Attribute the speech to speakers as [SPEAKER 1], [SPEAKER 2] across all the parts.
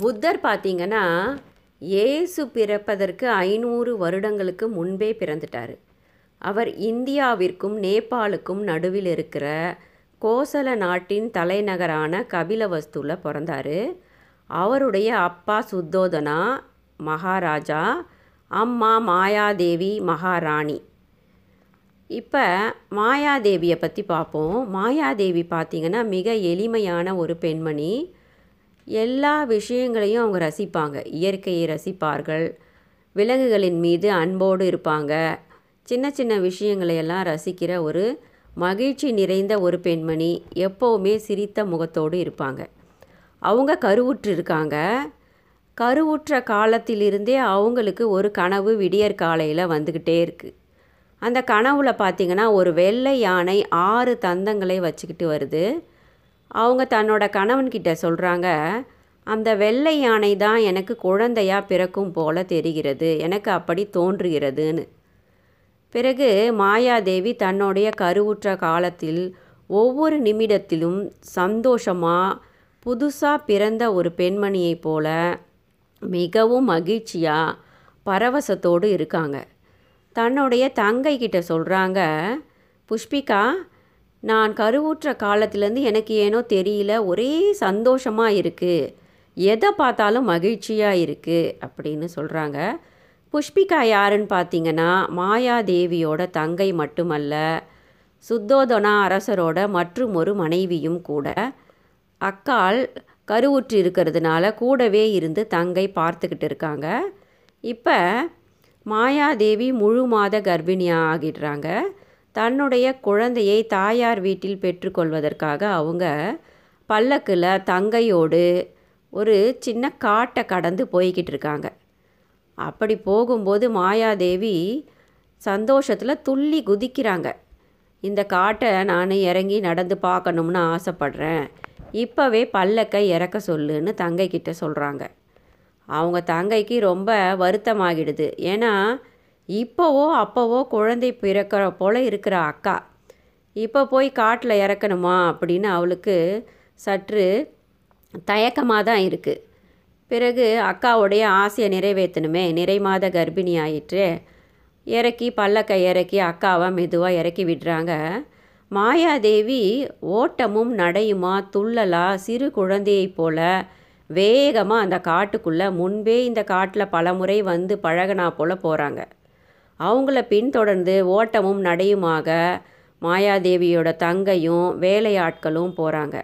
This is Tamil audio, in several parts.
[SPEAKER 1] புத்தர் பார்த்தீங்கன்னா இயேசு பிறப்பதற்கு ஐநூறு வருடங்களுக்கு முன்பே பிறந்துட்டார். அவர் இந்தியாவிற்கும் நேபாளுக்கும் நடுவில் இருக்கிற கோசல நாட்டின் தலைநகரான கபிலவஸ்துவில் பிறந்தார். அவருடைய அப்பா சுத்தோதனா மகாராஜா அம்மா மாயாதேவி மகாராணி. இப்போ மாயாதேவியை பற்றி பார்ப்போம். மாயாதேவி பார்த்திங்கன்னா மிக எளிமையான ஒரு பெண்மணி. எல்லா விஷயங்களையும் அவங்க ரசிப்பாங்க. இயற்கையை ரசிப்பார்கள். விலங்குகளின் மீது அன்போடு இருப்பாங்க. சின்ன சின்ன விஷயங்களையெல்லாம் ரசிக்கிற ஒரு மகிழ்ச்சி நிறைந்த ஒரு பெண்மணி எப்போவுமே சிரித்த முகத்தோடு இருப்பாங்க. அவங்க கருவுற்று இருக்காங்க கருவுற்ற காலத்திலிருந்தே அவங்களுக்கு ஒரு கனவு விடியற் காலையில் வந்துக்கிட்டே இருக்குது அந்த கனவுல பார்த்திங்கன்னா ஒரு வெள்ளை யானை ஆறு தந்தங்களை வச்சுக்கிட்டு வருது. அவங்க தன்னோட கணவன்கிட்ட சொல்கிறாங்க அந்த வெள்ளை யானை தான் எனக்கு குழந்தையாக பிறக்கும் போல தெரிகிறது எனக்கு அப்படி தோன்றுகிறதுன்னு. பிறகு மாயாதேவி தன்னுடைய கருவுற்ற காலத்தில் ஒவ்வொரு நிமிடத்திலும் சந்தோஷமாக புதுசாக பிறந்த ஒரு பெண்மணியைப் போல மிகவும் மகிழ்ச்சியாக பரவசத்தோடு இருக்காங்க. தன்னுடைய தங்கை கிட்ட சொல்கிறாங்க புஷ்பிகா நான் கருவுற்ற காலத்துலேருந்து எனக்கு ஏனோ தெரியல ஒரே சந்தோஷமாக இருக்குது எதை பார்த்தாலும் மகிழ்ச்சியாக இருக்குது அப்படின்னு சொல்கிறாங்க புஷ்பிகா யாருன்னு பார்த்தீங்கன்னா மாயாதேவியோட தங்கை மட்டுமல்ல சுத்தோதனா அரசரோட மற்றும் ஒரு மனைவியும் கூட. அக்கால் கருவுற்று இருக்கிறதுனால கூடவே இருந்து தங்கை பார்த்துக்கிட்டு இருக்காங்க. இப்போ மாயாதேவி முழு மாத கர்ப்பிணியாக ஆகிடுறாங்க. தன்னுடைய குழந்தையை தாயார் வீட்டில் பெற்றுக்கொள்வதற்காக அவங்க பல்லக்கில் தங்கையோடு ஒரு சின்ன காட்டை கடந்து போய்கிட்டு இருக்காங்க. அப்படி போகும்போது மாயாதேவி சந்தோஷத்தில் துள்ளி குதிக்கிறாங்க. இந்த காட்டை நான் இறங்கி நடந்து பார்க்கணும்னு ஆசைப்படுறேன். இப்போவே பல்லக்கை இறக்க சொல்லுன்னு தங்கைக்கிட்ட சொல்கிறாங்க அவங்க தங்கைக்கு ரொம்ப வருத்தமாகிடுது. ஏன்னா இப்போவோ அப்போவோ குழந்தை பிறக்கிற போல் இருக்கிற அக்கா. இப்போ போய் காட்டில் இறக்கணுமா அப்படின்னு அவளுக்கு சற்று தயக்கமாக தான் இருக்குது பிறகு அக்காவுடைய ஆசையை நிறைவேற்றணுமே. நிறை மாத கர்ப்பிணி ஆயிற்று. இறக்கி பல்லக்கை இறக்கி அக்காவை மெதுவாக இறக்கி விடுறாங்க. மாயாதேவி ஓட்டமும் நடையுமா துள்ளலா சிறு குழந்தையைப் போல வேகமாக அந்த காட்டுக்குள்ளே முன்பே இந்த காட்டில் பலமுறை வந்து பழகினா போல் போகிறாங்க அவங்கள பின்தொடர்ந்து ஓட்டமும் நடையுமாக மாயாதேவியோட தங்கையும் வேலையாட்களும் போகிறாங்க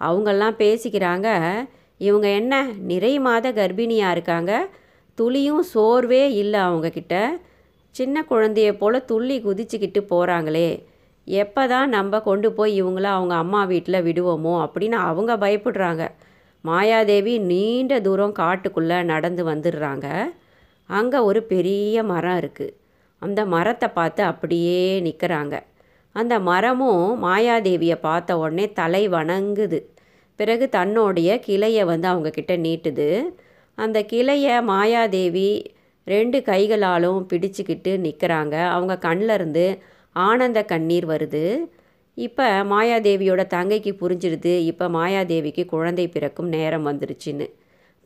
[SPEAKER 1] அவங்கெல்லாம் பேசிக்கிறாங்க இவங்க என்ன நிறை மாத கர்ப்பிணியாக இருக்காங்க? துளியும் சோர்வே இல்லை அவங்கக்கிட்ட சின்ன குழந்தைய போல் துள்ளி குதிச்சுக்கிட்டு போகிறாங்களே எப்போ தான் நம்ம கொண்டு போய் இவங்கள அவங்க அம்மா வீட்டில் விடுவோமோ? அப்படின்னு அவங்க பயப்படுறாங்க. மாயாதேவி நீண்ட தூரம் காட்டுக்குள்ளே நடந்து வந்துடுறாங்க. அங்கே ஒரு பெரிய மரம் இருக்குது அந்த மரத்தை பார்த்து அப்படியே நிற்கிறாங்க அந்த மரமும் மாயாதேவியை பார்த்த உடனே தலை வணங்குது. பிறகு தன்னுடைய கிளையை வந்து அவங்கக்கிட்ட நீட்டுது. அந்த கிளையை மாயாதேவி ரெண்டு கைகளாலும் பிடிச்சிக்கிட்டு நிற்கிறாங்க அவங்க கண்ணிலருந்து ஆனந்த கண்ணீர் வருது. இப்போ மாயாதேவியோட தங்கைக்கு புரிஞ்சிடுது. இப்போ மாயாதேவிக்கு குழந்தை பிறக்கும் நேரம் வந்துருச்சுன்னு.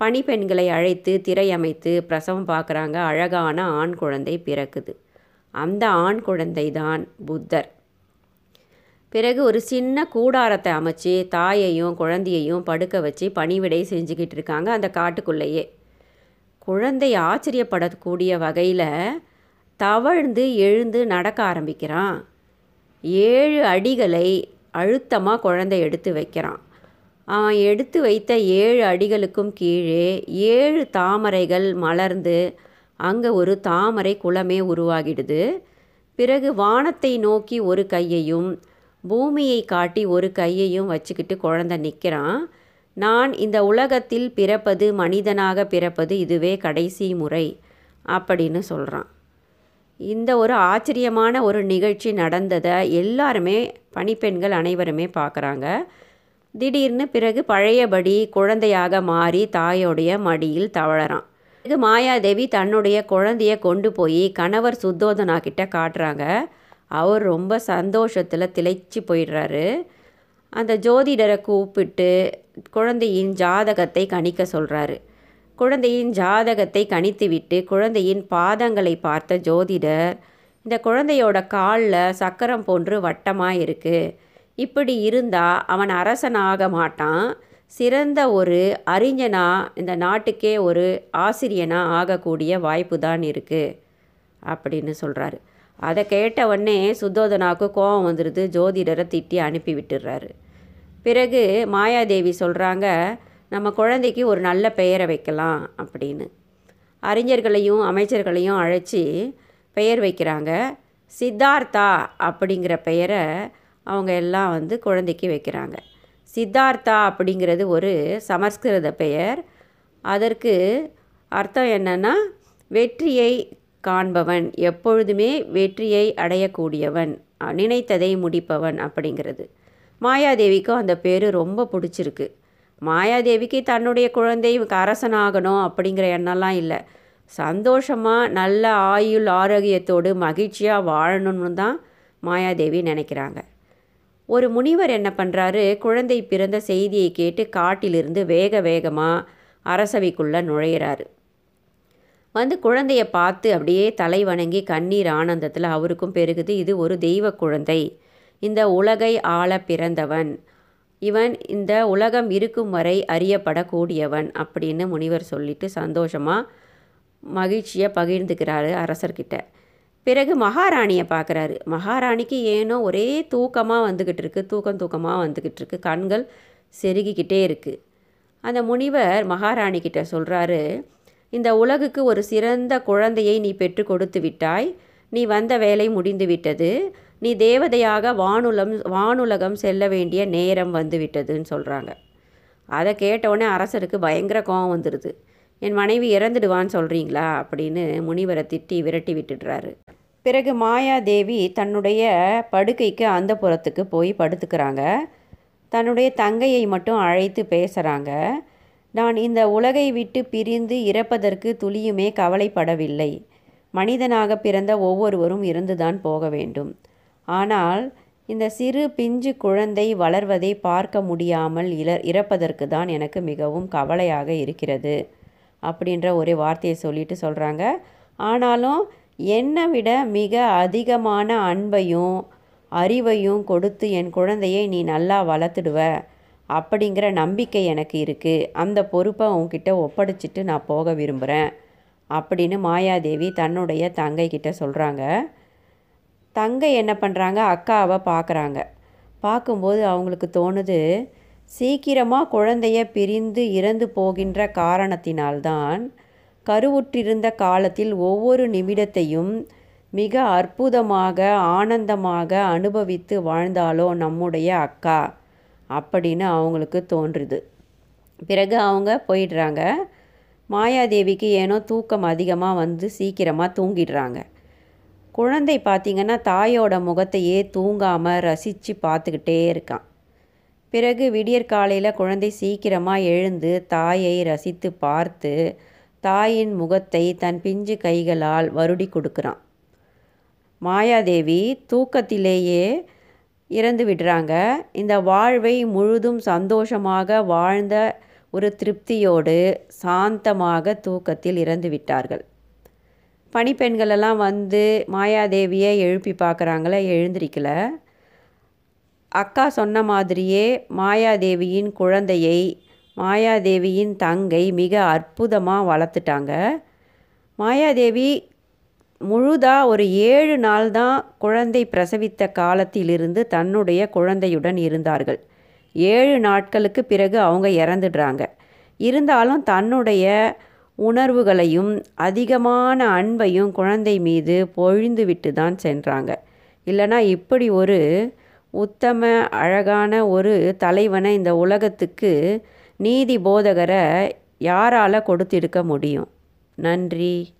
[SPEAKER 1] பணிப்பெண்களை அழைத்து திரையமைத்து பிரசவம் பார்க்குறாங்க. அழகான ஆண் குழந்தை பிறக்குது. அந்த ஆண் குழந்தை தான் புத்தர். பிறகு ஒரு சின்ன கூடாரத்தை அமைச்சு தாயையும் குழந்தையையும் படுக்க வச்சு பணிவிடை செஞ்சுக்கிட்டு இருக்காங்க அந்த காட்டுக்குள்ளேயே. குழந்தை ஆச்சரியப்படக்கூடிய வகையில் தவழ்ந்து எழுந்து நடக்க ஆரம்பிக்கிறான். ஏழு அடிகளை அழுத்தமாக குழந்தை எடுத்து வைக்கிறான். அவன் எடுத்து வைத்த ஏழு அடிகளுக்கும் கீழே ஏழு தாமரைகள் மலர்ந்து அங்கே ஒரு தாமரை குளமே உருவாகிடுது. பிறகு வானத்தை நோக்கி ஒரு கையையும் பூமியை காட்டி ஒரு கையையும் வச்சுக்கிட்டு குழந்தை நிற்கிறான் நான் இந்த உலகத்தில் பிறப்பது மனிதனாக பிறப்பது இதுவே கடைசி முறை அப்படின்னு சொல்கிறான் இந்த ஒரு ஆச்சரியமான ஒரு நிகழ்ச்சி நடந்ததை எல்லாருமே பணிப்பெண்கள் அனைவருமே பார்க்குறாங்க திடீர்னு பிறகு பழையபடி குழந்தையாக மாறி தாயோடைய மடியில் தவழறான். இது மாயாதேவி தன்னுடைய குழந்தைய கொண்டு போய் கணவர் சுத்தோதனா கிட்ட காட்டுறாங்க. அவர் ரொம்ப சந்தோஷத்தில் திளைச்சி போயிடுறாரு. அந்த ஜோதிடரை கூப்பிட்டு குழந்தையின் ஜாதகத்தை கணிக்க சொல்கிறாரு குழந்தையின் ஜாதகத்தை கணித்துவிட்டு குழந்தையின் பாதங்களை பார்த்த ஜோதிடர் இந்த குழந்தையோட காலில் சக்கரம் போன்று வட்டமாக இருக்குது இப்படி இருந்தால் அவன் அரசனாக மாட்டான். சிறந்த ஒரு அறிஞனா இந்த நாட்டுக்கே ஒரு ஆசிரியனாக ஆகக்கூடிய வாய்ப்பு தான் இருக்குது அப்படின்னு சொல்கிறாரு அதை கேட்ட உடனே சுத்தோதனாவுக்கு கோபம் வந்துடுது ஜோதிடரை திட்டி அனுப்பி விட்டுடுறாரு பிறகு மாயாதேவி சொல்கிறாங்க நம்ம குழந்தைக்கு ஒரு நல்ல பெயரை வைக்கலாம் அப்படின்னு. அறிஞர்களையும் அமைச்சர்களையும் அழைச்சி பெயர் வைக்கிறாங்க. சித்தார்த்தா அப்படிங்கிற பெயரை அவங்க எல்லாம் வந்து குழந்தைக்கு வைக்கிறாங்க. சித்தார்த்தா அப்படிங்கிறது ஒரு சமஸ்கிருத பெயர். அதற்கு அர்த்தம் என்னன்னா வெற்றியை காண்பவன் எப்பொழுதுமே வெற்றியை அடையக்கூடியவன் நினைத்ததை முடிப்பவன் அப்படிங்கிறது. மாயாதேவிக்கும் அந்த பேர் ரொம்ப பிடிச்சிருக்கு. மாயாதேவிக்கு தன்னுடைய குழந்தை அரசனாகணும் அப்படிங்கிற எண்ணம்லாம் இல்லை. சந்தோஷமாக நல்ல ஆயுள் ஆரோக்கியத்தோடு மகிழ்ச்சியாக வாழணும்னு தான் மாயாதேவி நினைக்கிறாங்க. ஒரு முனிவர் என்ன பண்ணுறாரு குழந்தை பிறந்த செய்தியை கேட்டு காட்டிலிருந்து வேக வேகமாக அரசவைக்குள்ளே நுழையிறாரு. வந்து குழந்தைய பார்த்து அப்படியே தலை வணங்கி கண்ணீர் ஆனந்தத்தில் அவருக்கும் பெருகுது இது ஒரு தெய்வ குழந்தை. இந்த உலகை ஆள பிறந்தவன். இவன் இந்த உலகம் இருக்கும் வரை அறியப்படக்கூடியவன் அப்படின்னு முனிவர் சொல்லிட்டு சந்தோஷமாக மகிழ்ச்சியை பகிர்ந்துக்கிறாரு அரசர்கிட்ட. பிறகு மகாராணியை பார்க்குறாரு. மகாராணிக்கு ஏனோ ஒரே தூக்கமாக வந்துக்கிட்டு இருக்கு. தூக்கம் தூக்கமாக வந்துக்கிட்டு இருக்கு. கண்கள் செருகிக்கிட்டே இருக்குது அந்த முனிவர் மகாராணி கிட்ட சொல்கிறாரு இந்த உலகுக்கு ஒரு சிறந்த குழந்தையை நீ பெற்று கொடுத்து விட்டாய். நீ வந்த வேலை முடிந்து விட்டது. நீ தேவதையாக வானுலம் வானுலகம் செல்ல வேண்டிய நேரம் வந்து விட்டதுன்னு சொல்கிறாங்க அதை கேட்டவுடனே அரசருக்கு பயங்கர கோபம் வந்துடுது என் மனைவி இறந்துடுவான்னு சொல்கிறீங்களா அப்படின்னு முனிவரை திட்டி விரட்டி விட்டுடுறாரு. பிறகு மாயாதேவி தன்னுடைய படுக்கைக்கு அந்த புறத்துக்கு போய் படுத்துக்கிறாங்க. தன்னுடைய தங்கையை மட்டும் அழைத்து பேசுகிறாங்க நான் இந்த உலகை விட்டு பிரிந்து இறப்பதற்கு துளியுமே கவலைப்படவில்லை. மனிதனாக பிறந்த ஒவ்வொருவரும் இருந்துதான் போக வேண்டும். ஆனால் இந்த சிறு பிஞ்சு குழந்தை வளர்வதை பார்க்க முடியாமல் இல இறப்பதற்கு தான் எனக்கு மிகவும் கவலையாக இருக்கிறது. அப்படின்ற ஒரு வார்த்தையை சொல்லிட்டு சொல்கிறாங்க ஆனாலும் என்னை விட மிக அதிகமான அன்பையும் அறிவையும் கொடுத்து என் குழந்தையை நீ நல்லா வளர்த்துடுவ அப்படிங்கிற நம்பிக்கை எனக்கு இருக்குது அந்த பொறுப்பை உன்கிட்ட ஒப்படைச்சிட்டு நான் போக விரும்புகிறேன் அப்படின்னு மாயாதேவி தன்னுடைய தங்கை கிட்ட சொல்கிறாங்க தங்கை என்ன பண்ணுறாங்க அக்காவை பார்க்குறாங்க பார்க்கும்போது அவங்களுக்கு தோணுது சீக்கிரமாக குழந்தைய பிரிந்து இறந்து போகின்ற காரணத்தினால்தான் கருவுற்றிருந்த காலத்தில் ஒவ்வொரு நிமிடத்தையும் மிக அற்புதமாக ஆனந்தமாக அனுபவித்து வாழ்ந்தாலோ நம்முடைய அக்கா அப்படின்னு அவங்களுக்கு தோன்றுது. பிறகு அவங்க போயிடுறாங்க. மாயாதேவிக்கு ஏனோ தூக்கம் அதிகமாக வந்து சீக்கிரமாக தூங்கிடுறாங்க. குழந்தை பார்த்திங்கன்னா தாயோட முகத்தையே தூங்காமல் ரசித்து பார்த்துக்கிட்டே இருக்கான். பிறகு விடியற் காலையில் குழந்தை சீக்கிரமாக எழுந்து தாயை ரசித்து பார்த்து தாயின் முகத்தை தன் பிஞ்சு கைகளால் வருடி கொடுக்குறான். மாயாதேவி தூக்கத்திலேயே இறந்து விடுறாங்க. இந்த வாழ்வை முழுதும் சந்தோஷமாக வாழ்ந்த ஒரு திருப்தியோடு சாந்தமாக தூக்கத்தில் இறந்து விட்டார்கள். பணிப்பெண்களெல்லாம் வந்து மாயாதேவியை எழுப்பி பார்க்குறாங்களே எழுந்திருக்கல. அக்கா சொன்ன மாதிரியே மாயாதேவியின் குழந்தையை மாயாதேவியின் தங்கை மிக அற்புதமாக வளர்த்துட்டாங்க. மாயாதேவி முழுதாக ஒரு ஏழு நாள் தான் குழந்தை பிரசவித்த காலத்திலிருந்து தன்னுடைய குழந்தையுடன் இருந்தார்கள். ஏழு நாட்களுக்கு பிறகு அவங்க இறந்துடுறாங்க. இருந்தாலும் தன்னுடைய உணர்வுகளையும் அதிகமான அன்பையும் குழந்தை மீது பொழிந்து விட்டு தான் சென்றாங்க. இல்லைனா இப்படி ஒரு உத்தம அழகான ஒரு தலைவனை இந்த உலகத்துக்கு நீதி போதகரை யாரால் கொடுத்திருக்க முடியும்? நன்றி.